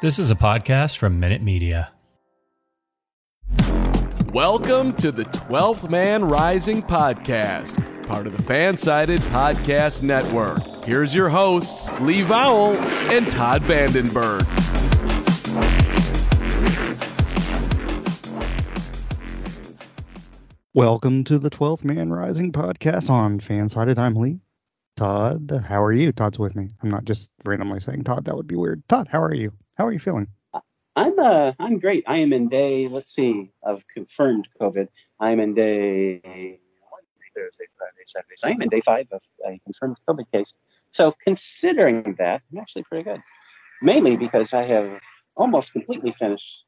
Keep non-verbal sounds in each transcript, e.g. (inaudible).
This is a podcast from Minute Media. Welcome to the 12th Man Rising podcast, part of the Fansided Podcast Network. Here's your hosts, Lee Vowell and Todd Vandenberg. Welcome to the 12th Man Rising podcast on Fansided. I'm Lee. Todd, how are you? Todd's with me. I'm not just randomly saying Todd. That would be weird. Todd, how are you? How are you feeling? I'm uh I'm great. I am in day let's see of confirmed COVID. I'm in day Thursday, Friday, Saturday. So I'm in day five of a confirmed COVID case. So considering that, I'm actually pretty good. Mainly because I have almost completely finished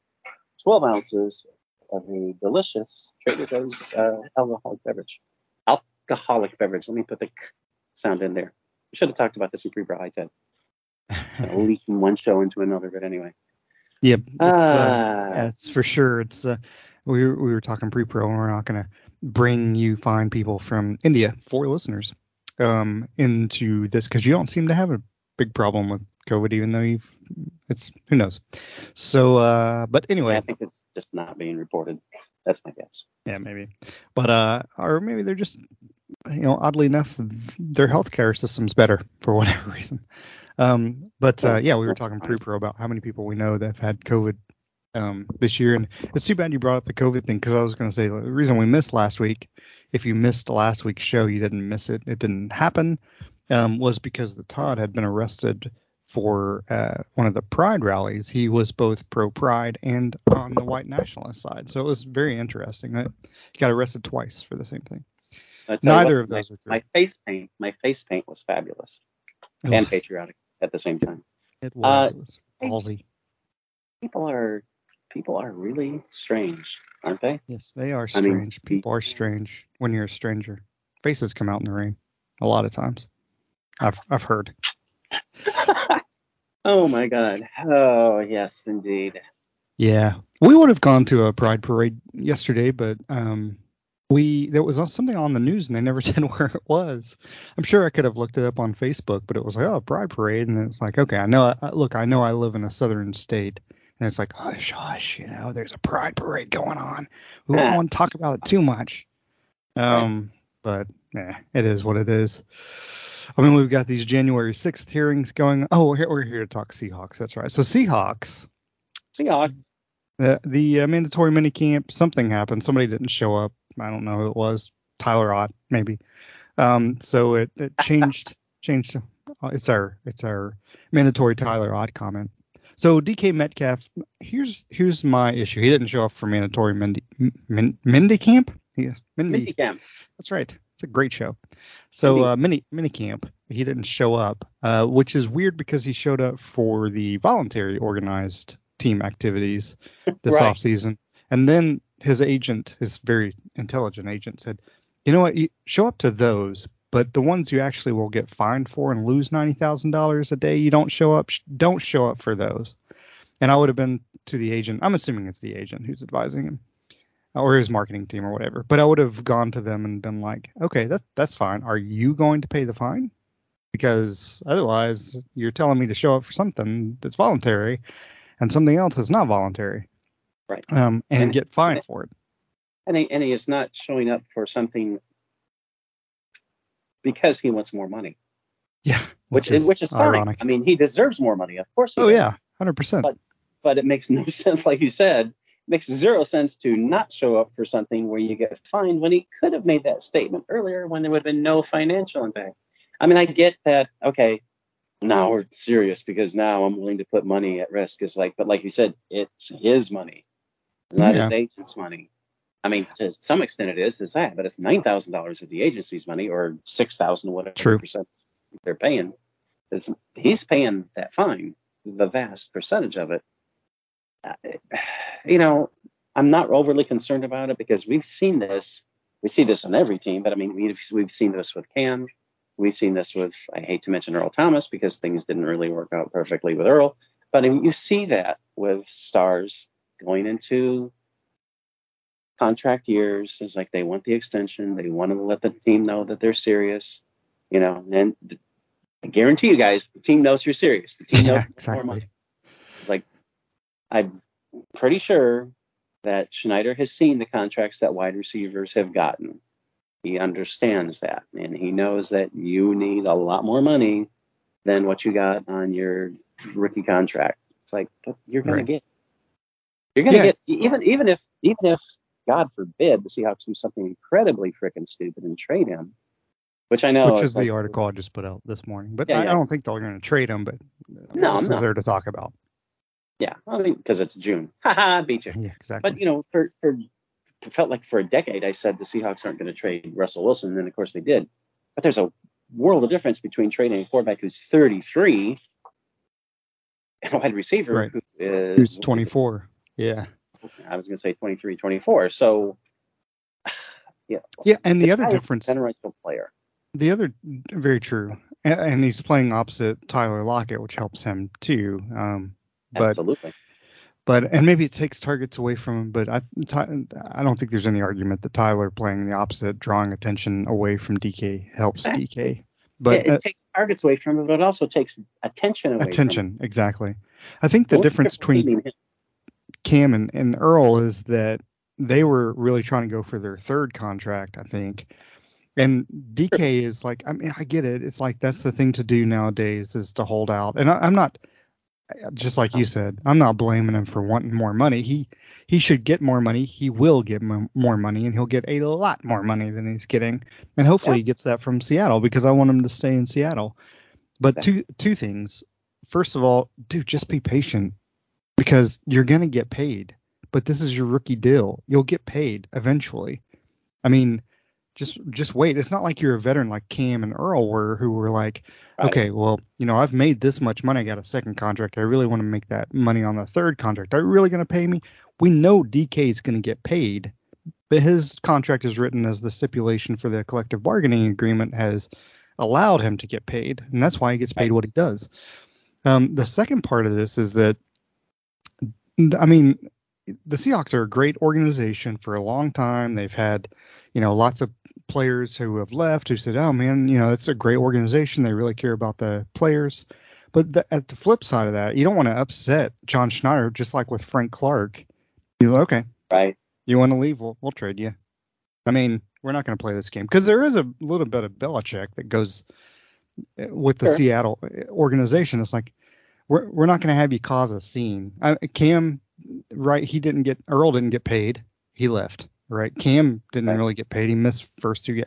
12 ounces of a delicious Trader Joe's uh, alcoholic beverage. Alcoholic beverage. Let me put the k sound in there. We should have talked about this in pre-bro. I. (laughs) A leak from one show into another, but anyway. Yep. It's, uh, Ah. yeah, it's for sure. It's uh, we were, we were talking pre-pro, and we're not going to bring you fine people from India for listeners um, into this because you don't seem to have a big problem with COVID, even though you've it's who knows. So, uh, but anyway, I think it's just not being reported. That's my guess. Yeah, maybe. But uh or maybe they're just you know, oddly enough, their healthcare system's better for (laughs) whatever reason. Um but uh yeah, we were talking pre-pro about how many people we know that have had COVID um this year and it's too bad you brought up the COVID thing because I was going to say the reason we missed last week, if you missed last week's show, you didn't miss it. It didn't happen um was because the Todd had been arrested for uh, one of the Pride rallies. He was both pro Pride and on the white nationalist side. So it was very interesting. that He got arrested twice for the same thing. I tell you Neither what, of those my, are true. My face paint, my face paint was fabulous It and was. patriotic at the same time. It was. Uh, it was ballsy. People are people are really strange, aren't they? Yes, they are I mean, strange. People are strange when you're a stranger. Faces come out in the rain a lot of times. I've I've heard. Oh my God. Oh yes, indeed. Yeah, we would have gone to a pride parade yesterday, but um, we there was something on the news and they never (laughs) said where it was. I'm sure I could have looked it up on Facebook, but it was like, oh, pride parade, and it's like, okay, I know. I, look, I know I live in a southern state, and it's like, hush, hush, you know, there's a pride parade going on. We don't want to talk about it too much. Um, but yeah, it is what it is. I mean, we've got these January 6th hearings going. Oh, we're here, we're here to talk Seahawks. That's right. So Seahawks. Seahawks. The the uh, mandatory minicamp, something happened. Somebody didn't show up. I don't know who it was. Tyler Ott, maybe. Um, so it, it (laughs) changed changed. uh, It's our it's our mandatory Tyler Ott comment. So DK Metcalf, here's here's my issue. He didn't show up for mandatory Mindy Min, Mindy camp. Yes, Mindy. Mindy Camp. That's right. It's a great show. So uh, mini camp, he didn't show up, uh, which is weird because he showed up for the voluntary organized team activities (laughs) this Right. off season, and then his agent, his very intelligent agent, said, "You know what? You show up to those, but the ones you actually will get fined for and lose ninety thousand dollars a day, you don't show up. sh- Don't show up for those." And I would have been to the agent. I'm assuming it's the agent who's advising him or his marketing team or whatever. But I would have gone to them and been like, okay, that's that's fine. Are you going to pay the fine? Because otherwise, you're telling me to show up for something that's voluntary, and something else that's not voluntary, Right. um, and, And- get fined for it. And he, and he is not showing up for something because he wants more money. Yeah. (laughs) which is which is fine. ironic. I mean, he deserves more money, of course. He Oh does. yeah, hundred percent. But- but it makes (laughs) no sense, like you said, makes zero sense to not show up for something where you get fined when he could have made that statement earlier when there would have been no financial impact. I mean, I get that. Okay, now we're serious because now I'm willing to put money at risk. It's like, but like you said, it's his money, it's not Yeah. his agent's money. I mean, to some extent it is, is that, but it's nine thousand dollars of the agency's money or six thousand, whatever True. percent they're paying. It's, he's paying that fine, the vast percentage of it. (sighs) You know, I'm not overly concerned about it because we've seen this. We see this on every team, but I mean, we've we've seen this with Cam. We've seen this with I hate to mention Earl Thomas because things didn't really work out perfectly with Earl. But I mean, you see that with stars going into contract years. It's like they want the extension. They want to let the team know that they're serious. You know, and th- I guarantee you guys, the team knows you're serious. The team knows (laughs) Yeah, you more money. exactly. It's like I'm pretty sure that Schneider has seen the contracts that wide receivers have gotten. He understands that, and he knows that you need a lot more money than what you got on your rookie contract. It's like you're gonna Right. get, you're gonna Yeah. get even even if even if God forbid the Seahawks do something incredibly freaking stupid and trade him, which I know Which is like- the article I just put out this morning. But Yeah, I, yeah. I don't think they're going to trade him. But No, this is there to talk about. Yeah, I mean because it's June. (laughs) Haha, beat you. Yeah, exactly. But you know, for for it felt like for a decade I said the Seahawks aren't going to trade Russell Wilson, and then of course they did. But there's a world of difference between trading a quarterback who's 33 and a wide receiver Right. who is Who's 24? Yeah. I was going to say 23, 24. So (sighs) yeah, Yeah, and the other guy is a difference, generational player. the other, very true, and, and he's playing opposite Tyler Lockett, which helps him too. Um, but Absolutely. but and maybe it takes targets away from him. But I I don't think there's any argument that Tyler playing the opposite, drawing attention away from DK helps Exactly. DK. But it, it uh, takes targets away from him, but it also takes attention away. attention, exactly. I think the From him. difference between Hating. Cam and, and Earl is that they were really trying to go for their third contract, I think. And DK is like, I mean, I get it. It's like that's the thing to do nowadays is to hold out. And I, I'm not, just like you oh. said, I'm not blaming him for wanting more money. He he should get more money. He will get mo- more money, and he'll get a lot more money than he's getting. And hopefully he gets that from Seattle because I want him to stay in Seattle. But two two things. First of all, dude, just be patient because you're gonna get paid. But this is your rookie deal. You'll get paid eventually. I mean, just just wait. It's not like you're a veteran like Cam and Earl were, who were like, Right. okay, well, you know, I've made this much money. I got a second contract. I really want to make that money on the third contract. Are you really going to pay me? We know DK is going to get paid, but his contract is written as the stipulation for the collective bargaining agreement has allowed him to get paid, and that's why he gets paid Right. what he does. Um, the second part of this is that, I mean, the Seahawks are a great organization for a long time. They've had, you know, lots of players who have left who said, "Oh man, you know, it's a great organization. They really care about the players." But the, at the flip side of that, you don't want to upset John Schneider, just like with Frank Clark. You're like, okay, Right. you want to leave? We'll, we'll trade you. I mean, we're not going to play this game because there is a little bit of Belichick that goes uh, with the Sure. Seattle uh, organization. It's like we're we're not going to have you cause a scene. I, Cam, right? He didn't get Earl didn't get paid. He left. Right? Cam didn't Right. really get paid. He missed first two.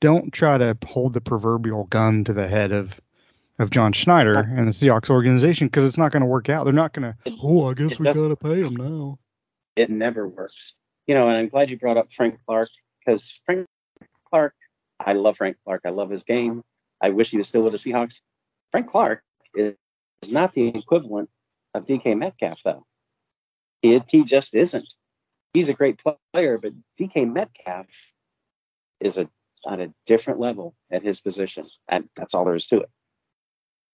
Don't try to hold the proverbial gun to the head of of John Schneider and the Seahawks organization because it's not going to work out. They're not going to. Oh, I guess we got to pay him now. it never works. You know, and I'm glad you brought up Frank Clark because Frank Clark, I love Frank Clark. I love his game. I wish he was still with the Seahawks. Frank Clark is, is not the equivalent of DK Metcalf, though. He, he just isn't. He's a great player, but DK Metcalf is a on a different level at his position, and that's all there is to it.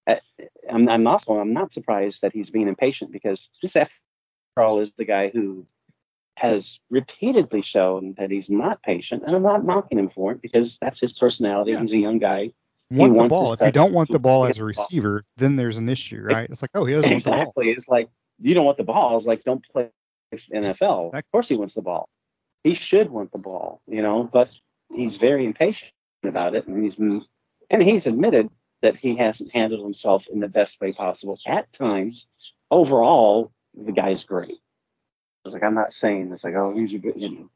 Uh, I'm, I'm also I'm not surprised that he's being impatient because this after all is the guy who has repeatedly shown that he's not patient, and I'm not mocking him for it because that's his personality. Yeah. He's a young guy. want the ball. If you don't want the ball as a the ball. receiver, then there's an issue, right? It's like, oh, he doesn't want the ball. Exactly. It's like you don't want the ball. It's like don't play NFL. Exactly. Of course he wants the ball. He should want the ball, you know, but he's very impatient about it, and he's and he's admitted that he hasn't handled himself in the best way possible. At times, overall, the guy's great. I was like, I'm not saying it's like, oh, he's a good, you know,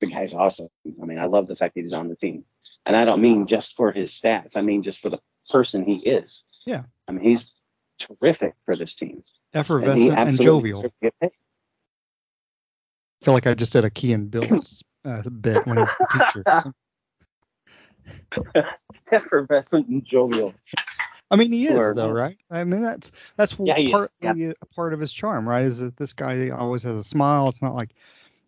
the guy's awesome. I mean, I love the fact that he's on the team, and I don't mean just for his stats. I mean just for the person he is. Yeah. I mean, he's terrific for this team. Effervescent and, and jovial. I feel like I just did a Key and Peele's (laughs) uh, bit when he's the teacher. (laughs) Effervescent and jovial. I mean, he is though, right? I mean, that's that's yeah, partly yeah. a part of his charm, right? Is that this guy always has a smile. It's not like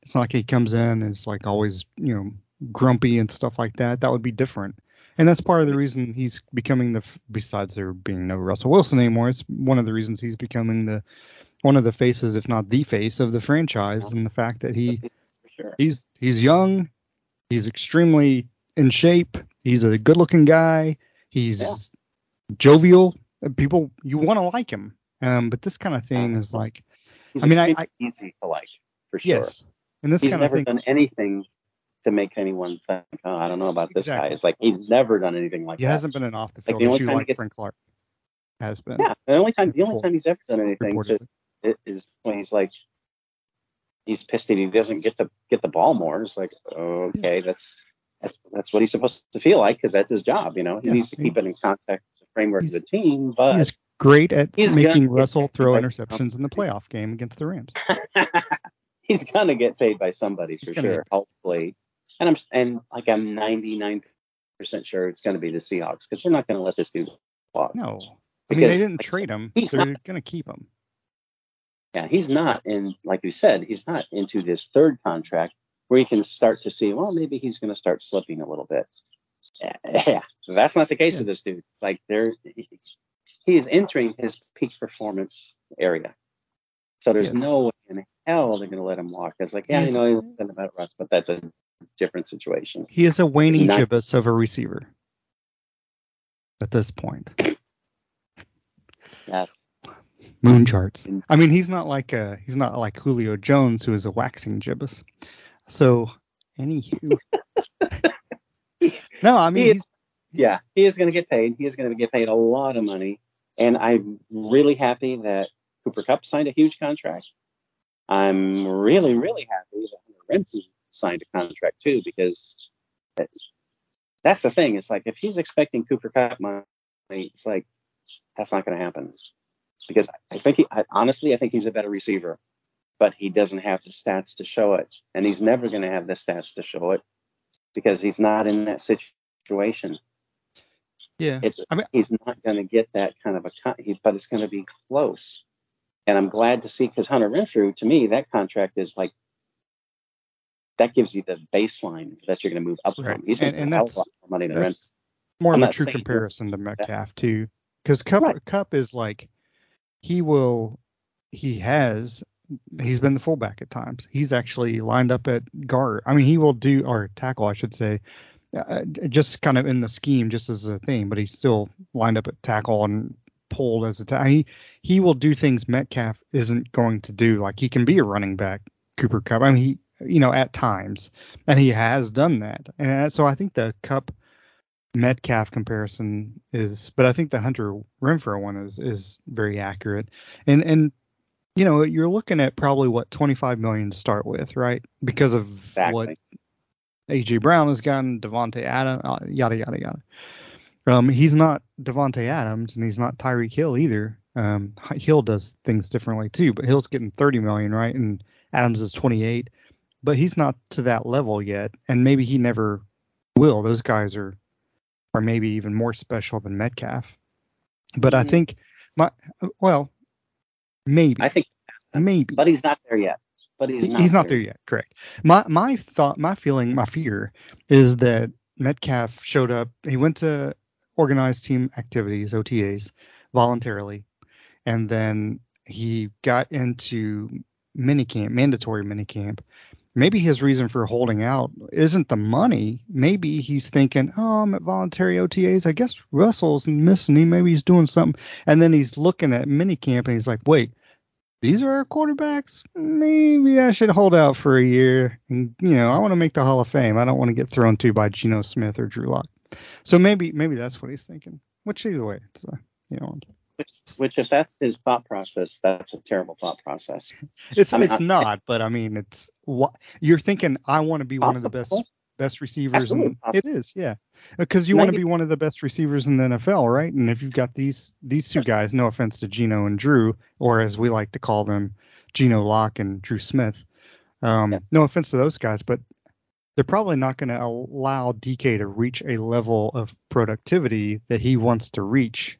it's not like he comes in and it's like always, you know, grumpy and stuff like that. That would be different. And that's part of the reason he's becoming the. Besides there being no Russell Wilson anymore, it's one of the reasons he's becoming the one of the faces, if not the face, of the franchise, and the fact that he sure. he's he's young, he's extremely in shape, he's a good-looking guy, he's yeah. jovial. People you want to like him, um, but this kind of thing is like, he's I mean, I, I easy to like for sure. Yes, and this he's kind never of thing, done anything to make anyone think, oh, I don't know about this exactly. guy. It's like he's never done anything like he that. He hasn't been an off the field like, issue like gets, Frank Clark has been. Yeah, the only time the only time he's ever done anything to, is when he's like he's pissed that he doesn't get to get the ball more. It's like okay, that's that's that's what he's supposed to feel like because that's his job. You know, he yeah. needs to keep it in context the framework he's, of the team. But he's great at making Russell throw interceptions in the playoff game against the Rams. (laughs) he's gonna get paid by somebody for sure. Hopefully, and I'm and like I'm 99 percent sure it's gonna be the Seahawks because they're not gonna let this dude walk. No, I mean they didn't like, trade him. He's they're not, gonna keep him. Yeah, he's not in. Like you said, he's not into this third contract where you can start to see. Well, maybe he's gonna start slipping a little bit. (laughs) Yeah, that's not the case yeah. with this dude. Like there, he, is entering his peak performance area. So there's yes. no way in hell they're going to let him walk. It's like, yeah, he's, you know, he's been about Russ, but that's a different situation. He is a waning not, gibbous of a receiver at this point. Yes. Moon mm-hmm. charts. I mean, he's not like a he's not like Julio Jones, who is a waxing gibbous. So, anywho. (laughs) no, I mean, he is, yeah, he is going to get paid. He is going to get paid a lot of money, and I'm really happy that Cooper Kupp signed a huge contract. I'm really, really happy that Hunter Renfrow signed a contract too, because that's the thing. It's like if he's expecting Cooper Kupp money, it's like that's not going to happen. Because I think he, I, honestly, I think he's a better receiver, but he doesn't have the stats to show it, and he's never going to have the stats to show it because he's not in that situation. Yeah, it, I mean, he's not going to get that kind of a, but it's going to be close. And I'm glad to see because Hunter Renfrow, to me, that contract is like that gives you the baseline that you're going to move up right. from. He's going and, a lot more money than. More I'm of a true comparison to Metcalf too, because Kupp right. Kupp is like he will he has he's been the fullback at times. He's actually lined up at guard. I mean, he will do or tackle, I should say, uh, just kind of in the scheme, just as a thing. But he's still lined up at tackle and pulled as a t- he he will do things Metcalf isn't going to do. Like he can be a running back, Cooper Kupp. I mean, he you know at times, and he has done that. And so I think the Kupp Metcalf comparison is, but I think the Hunter Renfrow one is is very accurate. And and you know you're looking at probably what 25 million to start with, right? Because of exactly. what AJ Brown has gotten, Davante Adams, uh, yada yada yada. Um, he's not Davante Adams, and he's not Tyreek Hill either. Um, Hill does things differently too, but Hill's getting 30 million, right? And Adams is 28, but he's not to that level yet, and maybe he never will. Those guys are are maybe even more special than Metcalf. But mm-hmm. I think my well, maybe I think maybe, but he's not there yet. But he's not he's not there. there yet. Correct. My my thought, my feeling, my fear is that Metcalf showed up. He went to organized team activities, OTAs, voluntarily. And then he got into minicamp, mandatory minicamp. Maybe his reason for holding out isn't the money. Maybe he's thinking, oh, I'm at voluntary OTAs. I guess Russell's missing me. Maybe he's doing something. And then he's looking at minicamp and he's like, wait, these are our quarterbacks. Maybe I should hold out for a year. And, you know, I want to make the Hall of Fame. I don't want to get thrown to by Geno Smith or Drew Lock. So maybe maybe that's what he's thinking. which either way, it's you know. Which, which, if that's his thought process, that's a terrible thought process. It's I mean, it's I, not, but I mean, it's what you're thinking. I want to be possible. one of the best best receivers, and it is, yeah, because you want to be one of the best receivers in the NFL, right? And if you've got these these two guys, no offense to Geno and Drew, or as we like to call them, Geno Lock and Drew Smith. Um, yes. No offense to those guys, but they're probably not going to allow DK to reach a level of productivity that he wants to reach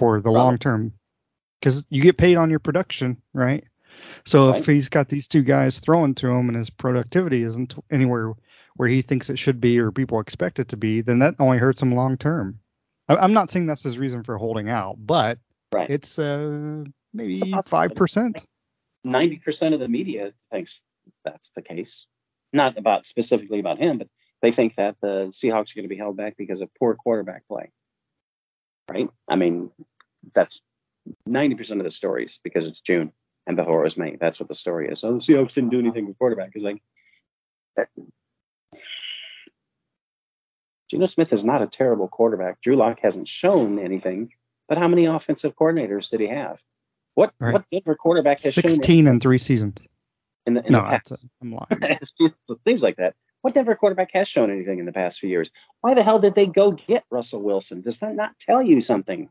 for the long term because you get paid on your production, right? So right. if he's got these two guys throwing to him and his productivity isn't anywhere where he thinks it should be or people expect it to be, then that only hurts him long term. I'm not saying that's his reason for holding out, but right. it's uh, maybe five percent. Ninety percent of the media thinks that's the case not about specifically about him, but they think that the Seahawks are going to be held back because of poor quarterback play. Right? I mean, that's 90% of the stories because it's June and before it was May. That's what the story is. So the Seahawks didn't do anything with quarterback. Is like, that, Geno Smith is not a terrible quarterback. Drew Lock hasn't shown anything, but how many offensive coordinators did he have? What right. what Denver quarterback has 16 in three seasons in the, in no, the past. A, I'm lying. (laughs) Things like that. What Denver quarterback has shown anything in the past few years? Why the hell did they go get Russell Wilson? Does that not tell you something?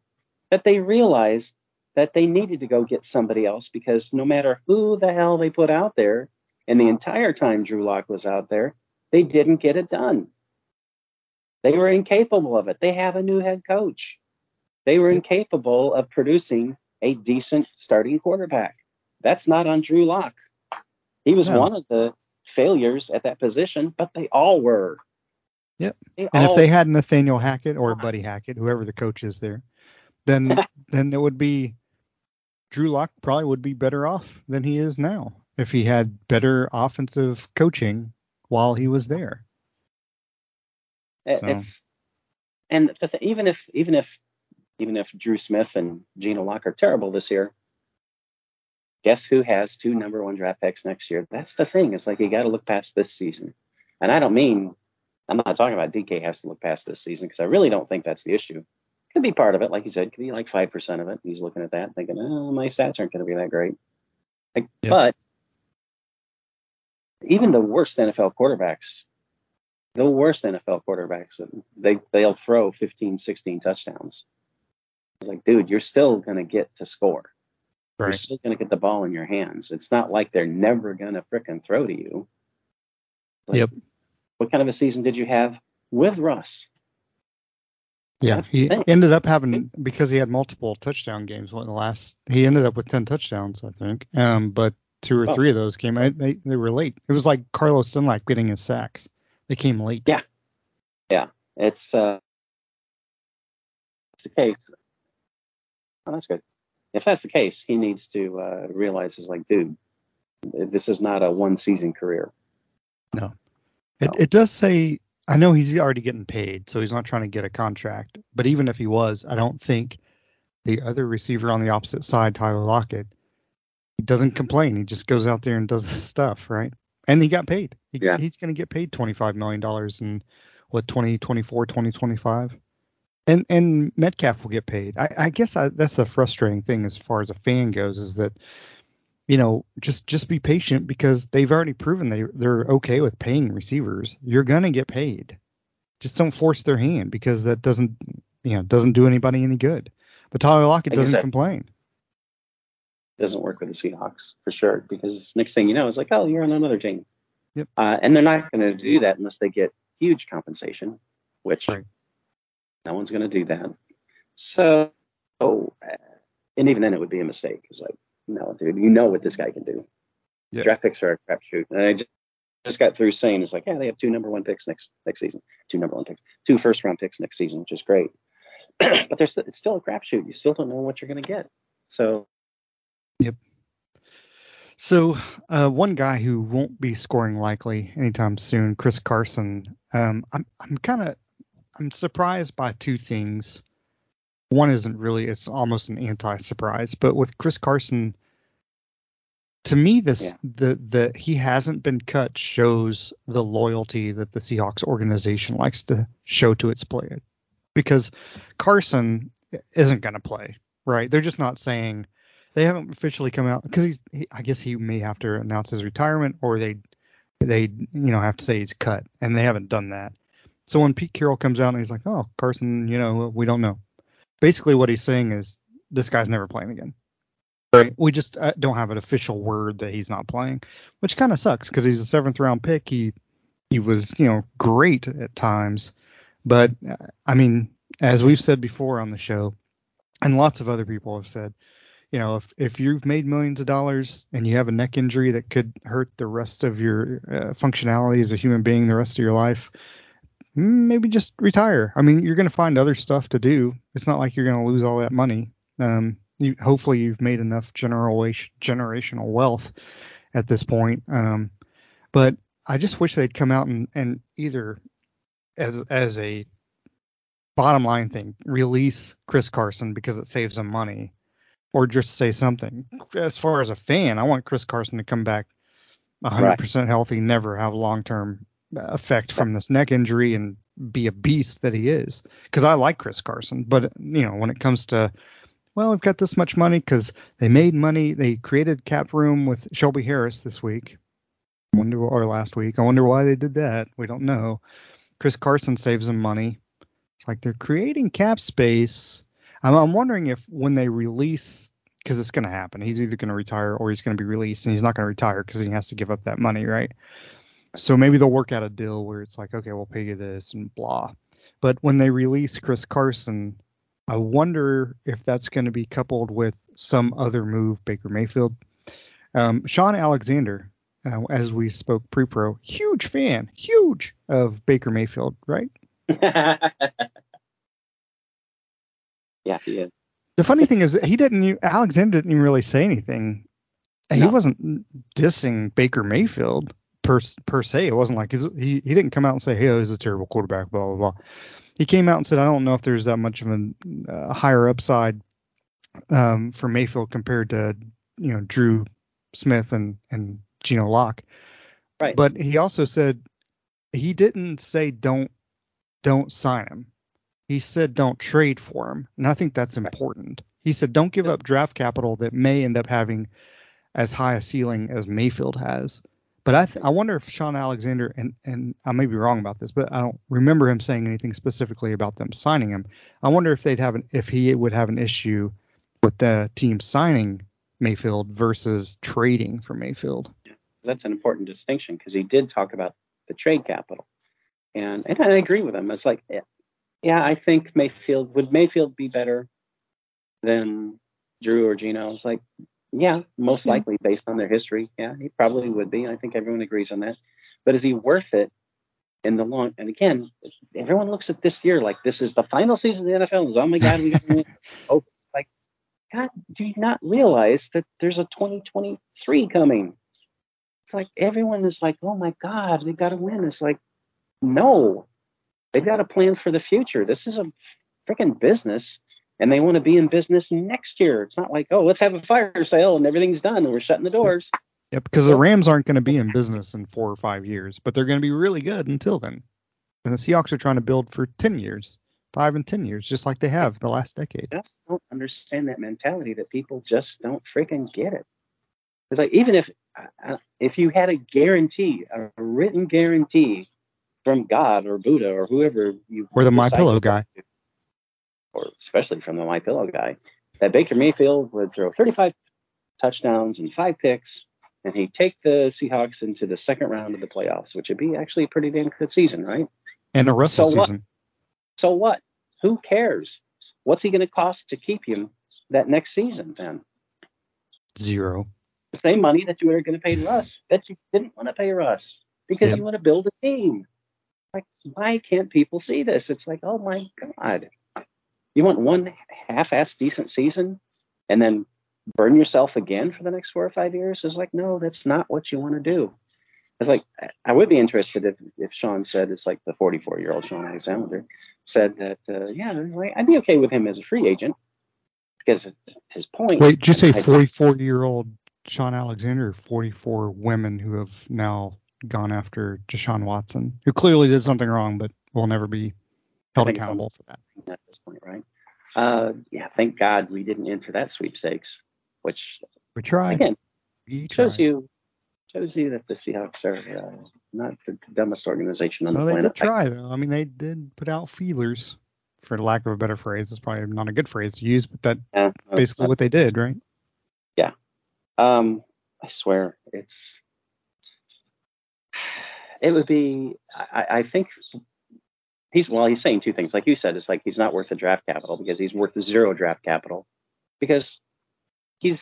That they realized that they needed to go get somebody else because no matter who the hell they put out there, and the entire time Drew Lock was out there, they didn't get it done. They were incapable of it. They have a new head coach. They were incapable of producing a decent starting quarterback. That's not on Drew Lock. He was one of the failures at that position, but they all were. Yep. They and all... if they had Nathaniel Hackett or Buddy Hackett, whoever the coach is there, then (laughs) then it would be Drew Lock probably would be better off than he is now if he had better offensive coaching while he was there. So. It's and even if even if even if Drew Smith and Geno Lock are terrible this year, guess who has two number one draft picks next year? That's the thing. It's like you got to look past this season. And I don't mean, I'm not talking about DK has to look past this season because I really don't think that's the issue. Could be part of it, like you said, could be like 5% of it. He's looking at that thinking, oh, my stats aren't going to be that great. Like, yep. But even the worst NFL quarterbacks, the worst NFL quarterbacks, they, they'll throw 15, 16 touchdowns. It's like, dude, you're still going to get to score. Right. You're still going to get the ball in your hands. It's not like they're never going to fricking throw to you. Like, yep. What kind of a season did you have with Russ? Yeah, he ended up having because he had multiple touchdown games. What in the last he ended up with ten touchdowns, I think. Um, but two or oh. three of those came. They they were late. It was like Carlos Dunlap getting his sacks. They came late. Yeah, yeah. It's uh, it's the case. Oh, that's good if that's the case, he needs to uh, realize is like, dude, this is not a one season career. No. It, no. it does say, I know he's already getting paid, so he's not trying to get a contract. But even if he was, I don't think the other receiver on the opposite side, Tyler Lockett, he doesn't complain. He just goes out there and does his stuff, right? And he got paid. He, yeah. He's going to get paid $25 million in what, 2024, 2025? And and Metcalf will get paid. I, I guess I, that's the frustrating thing as far as a fan goes is that you know just just be patient because they've already proven they they're okay with paying receivers. You're gonna get paid. Just don't force their hand because that doesn't you know doesn't do anybody any good. But Tyler Lockett doesn't complain. Doesn't work with the Seahawks for sure because next thing you know it's like oh you're on another team. Yep. Uh, and they're not going to do that unless they get huge compensation, which right. No one's going to do that. So, oh, and even then, it would be a mistake. It's like, no, dude, you know what this guy can do. Yeah. Draft picks are a crapshoot. And I just, just got through saying it's like, yeah, they have two number one picks next next season, two number one picks, two first round picks next season, which is great. (clears throat) but there's it's still a crapshoot. You still don't know what you're going to get. So. Yep. So uh, one guy who won't be scoring likely anytime soon, Chris Carson. Um, I'm I'm kind of I'm surprised by two things. One isn't really; it's almost an anti-surprise. But with Chris Carson, to me, this yeah. the the he hasn't been cut shows the loyalty that the Seahawks organization likes to show to its player because Carson isn't going to play, right? They're just not saying they haven't officially come out because he's. He, I guess he may have to announce his retirement, or they they you know have to say he's cut, and they haven't done that. So when Pete Carroll comes out and he's like, "Oh, Carson, you know, we don't know," basically what he's saying is this guy's never playing again. Right. We just uh, don't have an official word that he's not playing, which kind of sucks because he's a seventh round pick. He he was you know great at times, but uh, I mean, as we've said before on the show, and lots of other people have said, you know, if if you've made millions of dollars and you have a neck injury that could hurt the rest of your uh, functionality as a human being the rest of your life, maybe just retire. I mean, you're going to find other stuff to do. It's not like you're going to lose all that money. Um, you, hopefully you've made enough generation generational wealth at this point. Um, but I just wish they'd come out and, and either as as a bottom line thing release Chris Carson because it saves them money, or just say something. As far as a fan, I want Chris Carson to come back 100% right. healthy, never have long term effect from this neck injury, and be a beast that he is. Because I like Chris Carson, but you know when it comes to well, we've got this much money because they made money. They created cap room with Shelby Harris this week. I wonder or last week. I wonder why they did that. We don't know. Chris Carson saves them money. It's like they're creating cap space. I'm, I'm wondering if when they release, because it's going to happen, he's either going to retire or he's going to be released, and he's not going to retire because he has to give up that money, right? So maybe they'll work out a deal where it's like, okay, we'll pay you this and blah. But when they release Chris Carson, I wonder if that's going to be coupled with some other move, Baker Mayfield. Um, Shaun Alexander, uh, as we spoke pre-pro, huge fan, huge of Baker Mayfield, right? (laughs) yeah, he is. The funny thing is, he didn't. Alexander didn't even really say anything. No. He wasn't dissing Baker Mayfield per per se. It wasn't like he he didn't come out and say, "Hey, oh, he's a terrible quarterback," blah blah blah he came out and said, I don't know if there's that much of a uh, higher upside um, for Mayfield compared to you know Drew Smith and and Geno Lock. Right. But he also said he didn't say don't don't sign him. He said don't trade for him, and I think that's important. He said don't give up draft capital that may end up having as high a ceiling as Mayfield has. But I th- I wonder if Shaun Alexander and and I may be wrong about this, but I don't remember him saying anything specifically about them signing him. I wonder if they'd have an if he would have an issue with the team signing Mayfield versus trading for Mayfield. That's an important distinction because he did talk about the trade capital, and and I agree with him. It's like, eh, yeah, I think Mayfield would Mayfield be better than Drew or Geno. It's like yeah, most yeah. likely based on their history. Yeah, he probably would be. I think everyone agrees on that. But is he worth it in the long? And again, everyone looks at this year like this is the final season of the NFL. oh my God, we got oh, (laughs) like God, do you not realize that there's a 2023 coming? It's like everyone is like, oh my God, they got to win. It's like, no, they've got a plan for the future. This is a freaking business and they want to be in business next year. It's not like, oh, let's have a fire sale and everything's done and we're shutting the doors. Yeah, because the Rams aren't going to be in business in four or five years, but they're going to be really good until then. And the Seahawks are trying to build for 10 years, five and 10 years, just like they have the last decade. I just don't understand that mentality that people just don't freaking get it. It's like, even if uh, if you had a guarantee, a written guarantee from God or Buddha or whoever you or the My Pillow guy, or especially from the My Pillow guy, that Baker Mayfield would throw 35 touchdowns and five picks, and he'd take the Seahawks into the second round of the playoffs, which would be actually a pretty damn good season, right? And a Russell so season. What? So what? Who cares? What's he going to cost to keep him that next season then? Zero. The same money that you were going to pay Russ that you didn't want to pay Russ because yep. you want to build a team. Like, why can't people see this? It's like, oh my God. You want one half-ass decent season and then burn yourself again for the next four or five years? It's like, no, that's not what you want to do. It's like I would be interested if, if Shaun said it's like the 44 year old Shaun Alexander said that uh, yeah like, I'd be okay with him as a free agent because his point. Wait, did you say 44 year old Sean Alexander? 44 women who have now gone after Deshaun Watson, who clearly did something wrong, but will never be held accountable for that. at this point, right? Uh, yeah, thank God we didn't enter that sweepstakes, which We tried. again we shows tried. you shows you that the Seahawks are uh, not the dumbest organization on Well, the planet. Well, they did try though. I mean, they did put out feelers, for lack of a better phrase. It's probably not a good phrase to use, but that's Yeah, basically what they did, right? Yeah. Um, I swear it's. It would be. I, I think he's well. He's saying two things. Like you said, it's like he's not worth the draft capital because he's worth zero draft capital because he's.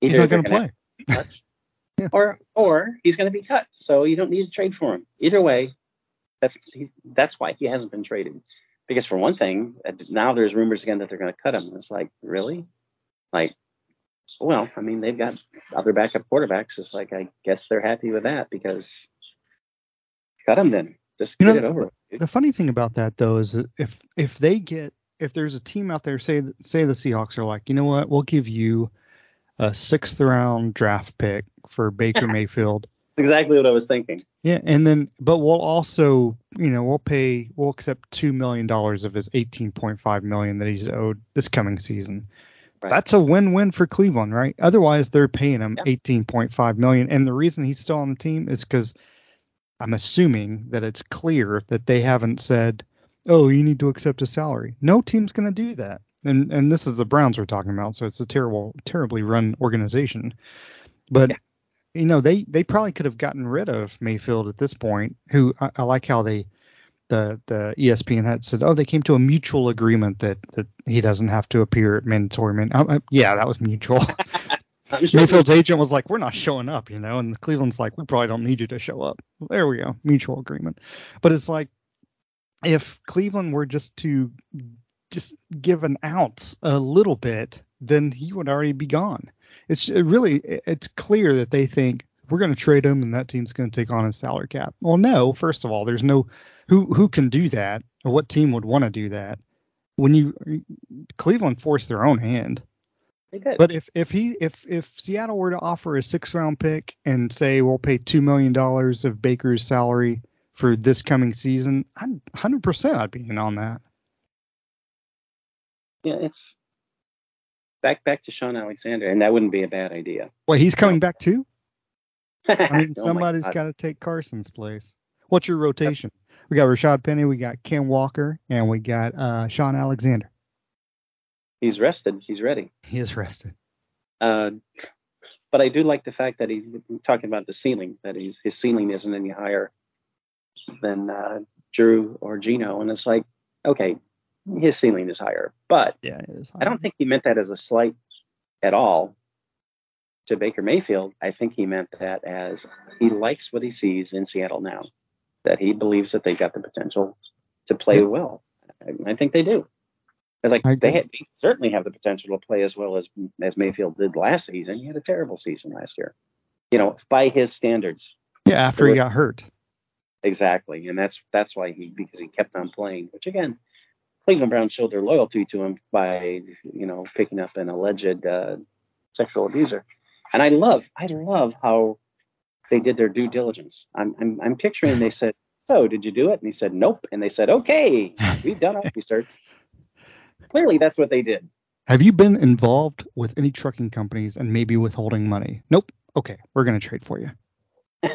He's not going to play. Yeah. (laughs) or or he's going to be cut. So you don't need to trade for him. Either way, that's he, that's why he hasn't been traded. Because for one thing, uh, now there's rumors again that they're going to cut him. It's like really, like, well, I mean they've got other backup quarterbacks. It's like I guess they're happy with that because cut him then. Just You get know, it over. dude. The funny thing about that though is that if if they get if there's a team out there say say the Seahawks are like, you know what, we'll give you a sixth round draft pick for Baker (laughs) Mayfield. Exactly what I was thinking. Yeah, and then but we'll also, you know, we'll pay we'll accept two million dollars of his eighteen point five million that he's owed this coming season. Right. That's a win-win for Cleveland, right? Otherwise, they're paying him Yeah. eighteen point five million, and the reason he's still on the team is because I'm assuming that it's clear that they haven't said, "Oh, you need to accept a salary." No team's going to do that, and and this is the Browns we're talking about, so it's a terrible, terribly run organization. But Yeah. you know, they they probably could have gotten rid of Mayfield at this point. Who I, I like how they the the ESPN had said, oh, they came to a mutual agreement that that he doesn't have to appear at mandatory min. I, I- yeah, that was mutual. (laughs) Mayfield's agent was like, we're not showing up, you know, and Cleveland's like, we probably don't need you to show up. There we go, mutual agreement. But it's like, if Cleveland were just to just give an ounce a little bit, then he would already be gone. It's it really, it's clear that they think we're going to trade him and that team's going to take on a salary cap. Well, no, first of all, there's no who who can do that or what team would want to do that when you Cleveland forced their own hand. But if if he if if Seattle were to offer a six round pick and say we'll pay two million dollars of Baker's salary for this coming season, I'd hundred percent I'd be in on that. yeah, it's back back to Shaun Alexander, and that wouldn't be a bad idea. Wait, he's coming back too? I mean, (laughs) Oh somebody's got to take Carson's place. What's your rotation? We got Rashaad Penny, we got Ken Walker, and we got uh, Shaun Alexander. He's rested. He's ready. He is rested. Uh, but I do like the fact that he's talking about the ceiling. That he's his ceiling isn't any higher than uh, Drew or Geno, and it's like, okay, his ceiling is higher, but Yeah, it is. I don't think he meant that as a slight at all to Baker Mayfield. I think he meant that as he likes what he sees in Seattle now, that he believes that they've got the potential to play Yeah. well. I, I think they do. It's like I they, had, they certainly have the potential to play as well as as Mayfield did last season. He had a terrible season last year, you know, by his standards. Yeah, after he got hurt. Exactly, and that's that's why he because he kept on playing. Which again, Cleveland Browns showed their loyalty to him by you know picking up an alleged uh, sexual abuser, and I love I love how they did their due diligence. I'm I'm, I'm picturing they said, "So did you do it?" And he said, "Nope," and they said, "Okay, we've done our (laughs) research." Clearly, that's what they did. Have you been involved with any trucking companies and maybe withholding money? Nope. Okay, we're gonna trade for you. (laughs)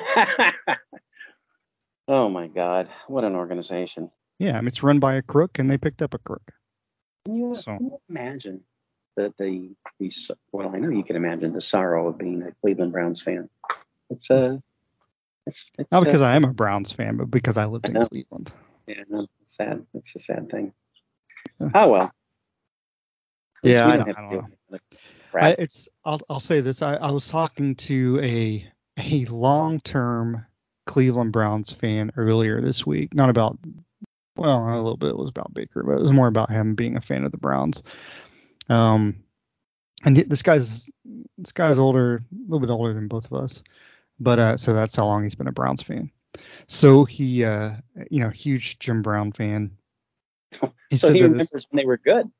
oh my God, what an organization! Yeah, I mean, it's run by a crook, and they picked up a crook. Can you, So- can you imagine the the the well? I know you can imagine the sorrow of being a Cleveland Browns fan. It's a it's, it's Not a- because I am a Browns fan, but because I lived in I know. Cleveland. yeah, no, it's sad. It's a sad thing. Oh well. Yeah, I don't I don't the I, it's I'll I'll say this. I, I was talking to a a long term Cleveland Browns fan earlier this week. Not about well, a little bit was about Baker, but it was more about him being a fan of the Browns. Um, and this guy's this guy's older, a little bit older than both of us, but uh, so that's how long he's been a Browns fan. So he, uh, you know, huge Jim Brown fan. (laughs) He so said he remembers when they were good.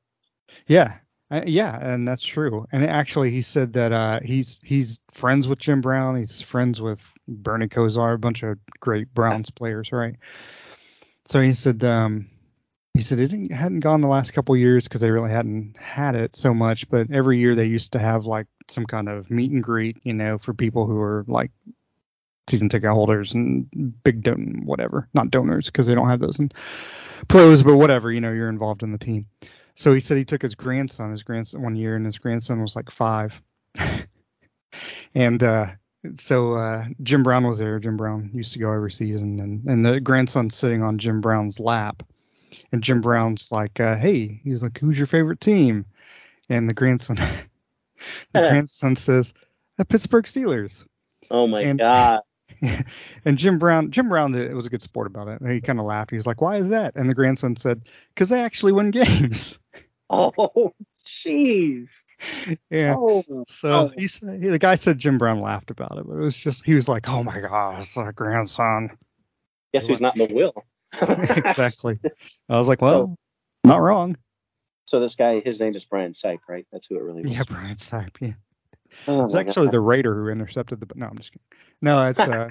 yeah, uh, yeah, and that's true. And actually, he said that uh, he's he's friends with Jim Brown. He's friends with Bernie Kosar, a bunch of great Browns players, right? so he said um, he said it hadn't gone the last couple years because they really hadn't had it so much, but every year they used to have like some kind of meet and greet, you know, for people who are like season ticket holders and big don whatever, not donors because they don't have those in pros, but whatever, you know, you're involved in the team. So he said he took his grandson, his grandson one year, and his grandson was like five, (laughs) and uh, so uh, Jim Brown was there. Jim Brown used to go every season, and and the grandson's sitting on Jim Brown's lap, and Jim Brown's like, uh, "Hey," he's like, "Who's your favorite team?" And the grandson, (laughs) the grandson says, "The Pittsburgh Steelers." Oh my And- god. (laughs) and Jim Brown, Jim Brown it was a good sport about it. He kind of laughed. He's like, "Why is that?" And the grandson said, "Because they actually win games." (laughs) Oh jeez. (laughs) yeah. Oh. So oh. he said, the guy said Jim Brown laughed about it, but it was just he was like, "Oh my gosh, our grandson." Guess who's not in the will? exactly. I was like, "Well, not wrong." So this guy, his name is Brian Sipe, right? That's who it really was. Yeah, Brian Sapp. Yeah. Oh It's actually God. the Raider who intercepted the. No, I'm just kidding. No, it's. uh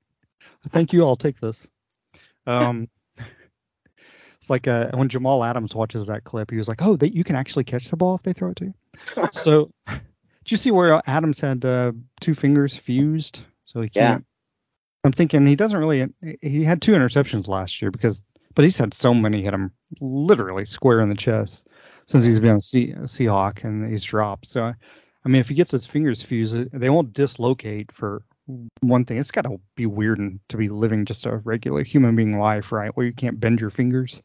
(laughs) Thank you. I'll take this. Um, (laughs) it's like uh, when Jamal Adams watches that clip, he was like, "Oh, they, you can actually catch the ball if they throw it to you." (laughs) so, do you see where Adams had uh, two fingers fused, so he can't? I'm thinking he doesn't really. He had two interceptions last year because, but he's had so many hit him literally square in the chest since he's been a, sea, a Seahawk and he's dropped. So, I mean, if he gets his fingers fused, they won't dislocate for one thing. It's got to be weird and to be living just a regular human being life, right? Where you can't bend your fingers.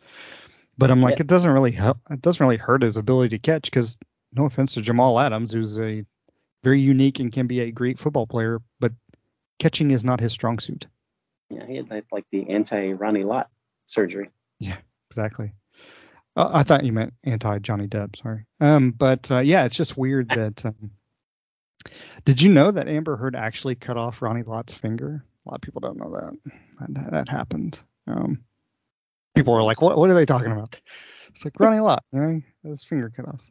But I'm like, Yeah. it doesn't really help. It doesn't really hurt his ability to catch because no offense to Jamal Adams, who's a very unique and can be a great football player, but catching is not his strong suit. Yeah, he had like, like the anti Ronnie Lott surgery. Yeah, exactly. Uh, I thought you meant anti Johnny Depp. Sorry. Um, but uh, yeah, it's just weird (laughs) that. Um, did you know that Amber Heard actually cut off Ronnie Lott's finger? A lot of people don't know that that, that happened. Um, people were like, "What? What are they talking about?" It's like Ronnie Lott, you know, his finger cut off.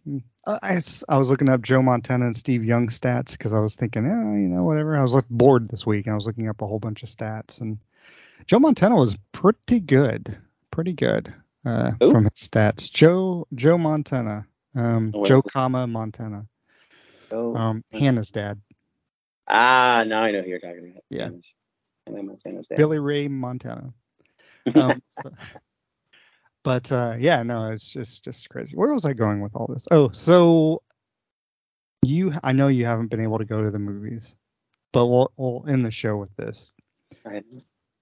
I, I, I I was looking up Joe Montana and Steve Young stats because I was thinking, yeah, you know, whatever. I was like bored this week and I was looking up a whole bunch of stats and Joe Montana was pretty good, pretty good uh, from his stats. Joe Joe Montana, um, Oh. Joe comma Montana, Oh, um, Hannah's dad, ah, now I know who you're talking about. Yeah. Montana's dad. Billy Ray Montana. (laughs) Um, so- but uh, yeah, no, it's just just crazy. Where was I going with all this? Oh, so you, I know you haven't been able to go to the movies, but we'll we'll end the show with this.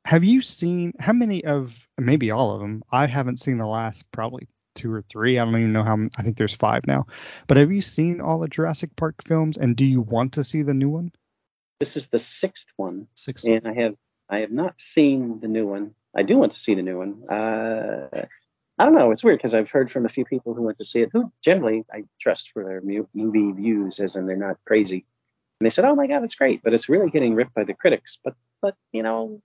Have you seen how many of maybe all of them? I haven't seen the last probably two or three. I don't even know how. I think there's five now. But have you seen all the Jurassic Park films? And do you want to see the new one? This is the sixth one, Six. and I have I have not seen the new one. I do want to see the new one. Uh, I don't know. It's weird because I've heard from a few people who went to see it, who generally I trust for their mu- movie views, as in they're not crazy. And they said, "Oh my God, it's great," but it's really getting ripped by the critics. But but you know,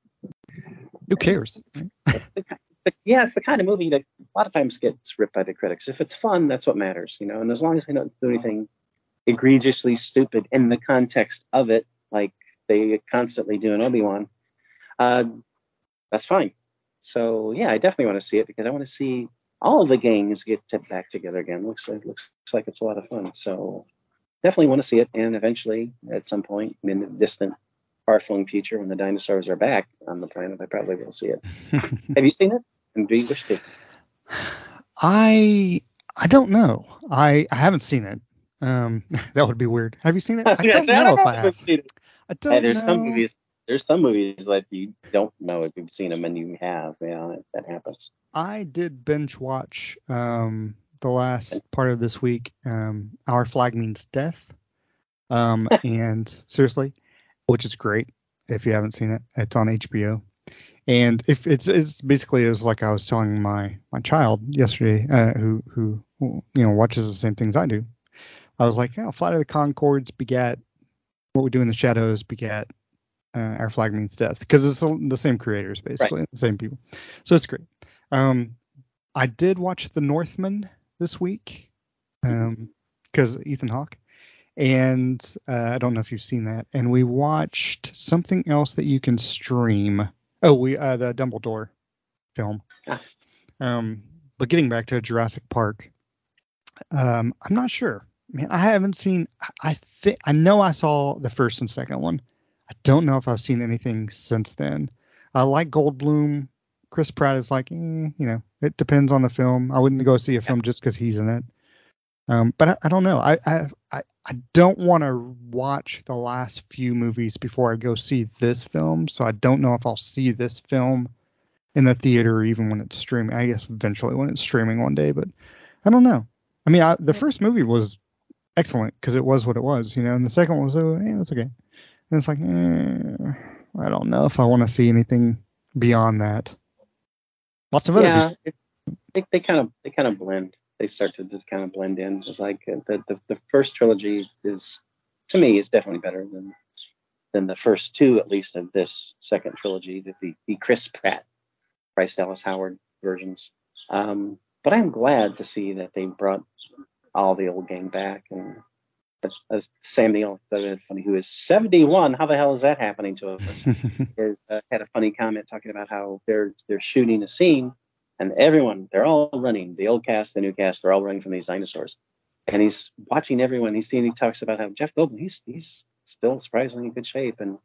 Who cares? right? the, the, yeah, it's the kind of movie that a lot of times gets ripped by the critics. If it's fun, that's what matters, you know. And as long as they don't do anything egregiously stupid in the context of it, like they constantly do in Obi Wan, uh, that's fine. So yeah, I definitely want to see it because I want to see all of the gangs get back together again. Looks like looks like it's a lot of fun. So definitely want to see it, and eventually, at some point in the distant, far-flung future, when the dinosaurs are back on the planet, I probably will see it. (laughs) Have you seen it? And do you wish to? I I don't know. I I haven't seen it. Um, (laughs) that would be weird. Have you seen it? (laughs) I don't know if I I've seen it. I don't Hey, there's some movies. There's some movies that you don't know if you've seen them and you have. Yeah, that, that happens. I did binge watch um the last part of this week. Um, Our Flag Means Death. Um, and seriously, which is great if you haven't seen it. It's on HBO. And if it's it's basically it was like I was telling my my child yesterday, uh, who who you know watches the same things I do. I was like, yeah, Flight of the Conchords begat what we do in the shadows begat uh, our flag means death because it's the same creators basically, the same people. So it's great. Um, I did watch The Northman this week because Ethan Hawke, and uh, I don't know if you've seen that. And we watched something else that you can stream. Oh, we uh, the Dumbledore film. Ah. Um, but getting back to Jurassic Park, um, I'm not sure. Man, I haven't seen. I think I know I saw the first and second one. I don't know if I've seen anything since then. I like Goldblum. Chris Pratt is like, eh, you know, it depends on the film. I wouldn't go see a film just because he's in it. Um, but I, I don't know. I I I, I don't want to watch the last few movies before I go see this film. So I don't know if I'll see this film in the theater even when it's streaming. I guess eventually when it's streaming one day, but I don't know. I mean, I, the first movie was excellent because it was what it was, you know, and the second one was, oh, yeah, okay. And it's like, eh, I don't know if I want to see anything beyond that. Lots of other yeah, it, they, they kind of they kind of blend. They start to just kind of blend in. It's like uh, the, the the first trilogy is to me is definitely better than than the first two at least of this second trilogy, the the, the Chris Pratt, Bryce Dallas Howard versions. Um, but I'm glad to see that they brought all the old gang back and as, as Sam Neill, funny, who is 71. How the hell is that happening to us? (laughs) is uh, had a funny comment talking about how they're they're shooting a scene, and everyone they're all running. The old cast, the new cast, they're all running from these dinosaurs. And he's watching everyone. He's seeing. He talks about how Jeff Goldblum, he's he's still surprisingly in good shape, and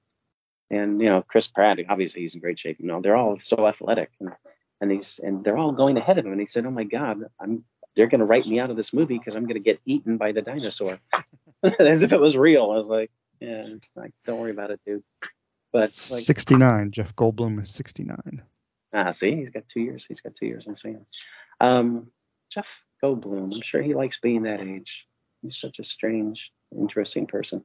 and you know Chris Pratt, obviously he's in great shape. You know they're all so athletic, and and he's and they're all going ahead of him. And he said, "Oh my God, I'm they're going to write me out of this movie because I'm going to get eaten by the dinosaur. (laughs) (laughs) As if it was real. I was like, yeah, like, don't worry about it, dude. But like, 69. Jeff Goldblum is 69. Ah, see, he's got two years. He's got two years in Sam. Um, Jeff Goldblum. I'm sure he likes being that age. He's such a strange, interesting person.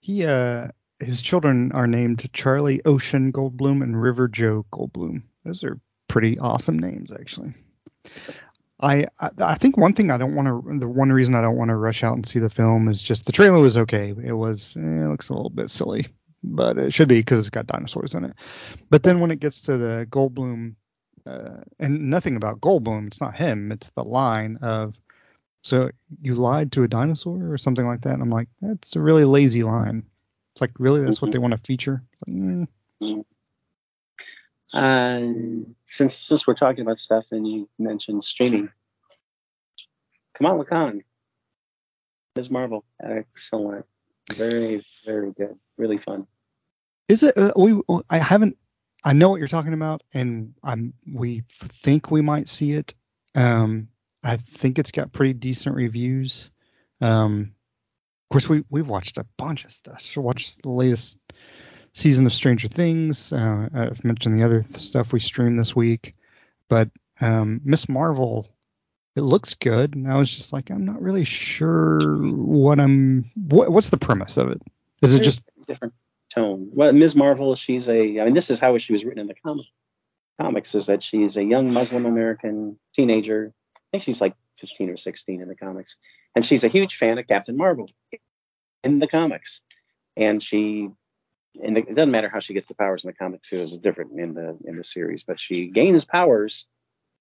He uh, his children are named Charlie Ocean Goldblum and River Joe Goldblum. Those are pretty awesome names, actually. I, I think one thing I don't want to the one reason I don't want to rush out and see the film is just the trailer was okay. It was eh, it looks a little bit silly, but it should be because it's got dinosaurs in it. But then when it gets to the Goldblum, uh, and nothing about Goldblum, it's not him, it's the line of so you lied to a dinosaur or something like that. And I'm like, that's a really lazy line. It's like really that's what they want to feature. Like, mm. Uh, since since we're talking about stuff and you mentioned streaming, Kamala Khan, Ms. Marvel, excellent, very very good, really fun. Is it? Uh, we I haven't. I know what you're talking about, and I'm. We think we might see it. Um, I think it's got pretty decent reviews. Um, of course, we we've watched a bunch of stuff. So watch the latest season of Stranger Things. Uh, I've mentioned the other stuff we streamed this week, but um, Miss Marvel, it looks good, and I was just like, I'm not really sure what I'm. What, what's the premise of it? Is it just different tone? Well, Ms. Marvel, she's a. I mean, this is how she was written in the comic, comics. Is that she's a young Muslim American teenager. I think she's like 15 or 16 in the comics, and she's a huge fan of Captain Marvel in the comics, and she and it doesn't matter how she gets the powers in the comics it was different in the in the series but she gains powers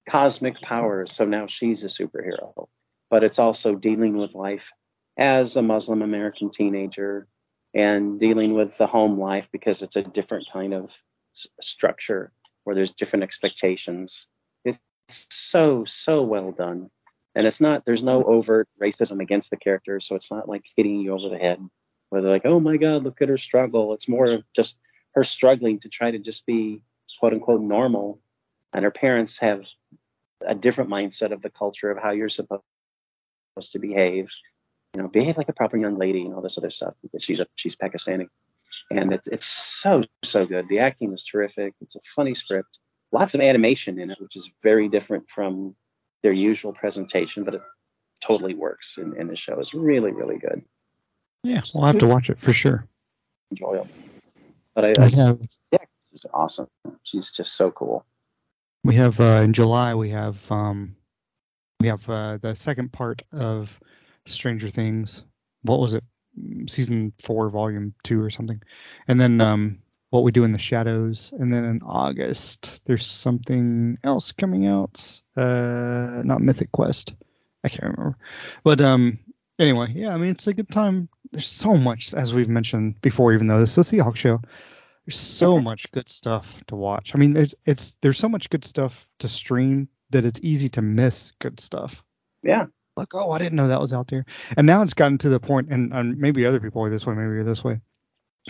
cosmic powers so now she's a superhero but it's also dealing with life as a muslim american teenager and dealing with the home life because it's a different kind of s- structure where there's different expectations it's so so well done and it's not there's no overt racism against the character so it's not like hitting you over the head where they're like, oh my God, look at her struggle. It's more of just her struggling to try to just be quote unquote normal. And her parents have a different mindset of the culture of how you're supposed to behave. You know, behave like a proper young lady and all this other stuff because she's a she's Pakistani. And it's it's so so good. The acting is terrific. It's a funny script. Lots of animation in it, which is very different from their usual presentation, but it totally works in, in the show. It's really, really good. Yeah, we'll have to watch it for sure. Enjoyable. But I, I have, yeah, she's awesome. She's just so cool. We have uh, in July we have um we have uh, the second part of Stranger Things. What was it? Season four, volume two, or something. And then um what we do in the shadows. And then in August there's something else coming out. Uh, not Mythic Quest. I can't remember. But um anyway, yeah, I mean it's a good time there's so much as we've mentioned before, even though this is the Seahawks show. There's so much good stuff to watch. I mean, there's it's there's so much good stuff to stream that it's easy to miss good stuff. Yeah. Like, oh, I didn't know that was out there. And now it's gotten to the point, and, and maybe other people are this way, maybe you're this way,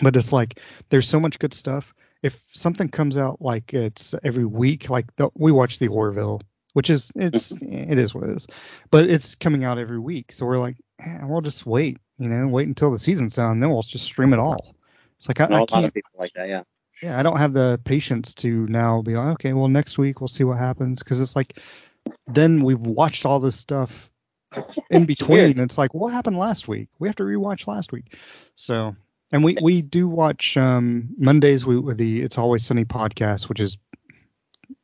but it's like there's so much good stuff. If something comes out like it's every week, like the, we watch the Orville, which is it's it is what it is, but it's coming out every week, so we're like, eh, we'll just wait, you know, wait until the season's done, then we'll just stream it all. It's like I, I a lot can't of people like that. Yeah. yeah, I don't have the patience to now be like, okay, well, next week we'll see what happens. Because it's like, then we've watched all this stuff (laughs) in between. and it's like, what happened last week? We have to rewatch last week. So, and we we do watch um Mondays we with the It's Always Sunny podcast, which is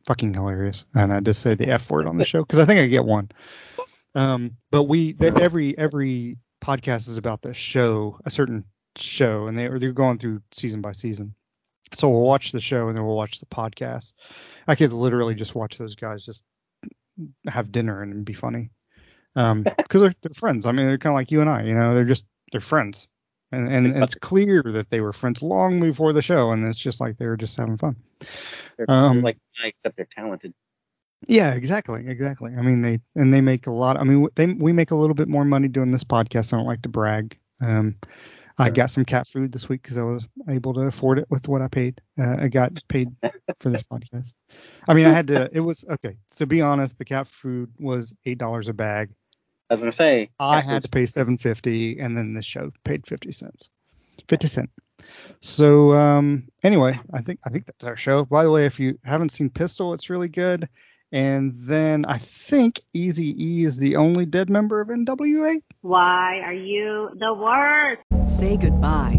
fucking hilarious. And I just say the F word on the show because I think I get one. Um, but we the, every every podcast is about the show, a certain show, and they they're going through season by season. So we'll watch the show and then we'll watch the podcast. I could literally just watch those guys just have dinner and be funny. Um, (laughs) because they're, they're friends. I mean, they're kind of like you and I. You know, they're just they're friends, and and, and it's clear that they were friends long before the show, and it's just like they were just having fun. They're Um, like I, except they're talented. Yeah, exactly, exactly. I mean, they and they make a lot. I mean, they we make a little bit more money doing this podcast. I don't like to brag. Um, I got some cat food this week because I was able to afford it with what I paid. Uh, I got paid (laughs) for this podcast. I mean, I had to. It was okay. To be honest, the cat food was eight dollars a bag. I was gonna say. I had food's to pay seven fifty, and then the show paid fifty cents. Fifty cent. So um, anyway, I think I think that's our show. By the way, if you haven't seen Pistol, it's really good. And then I think Easy E is the only dead member of NWA. Why are you the worst? Say goodbye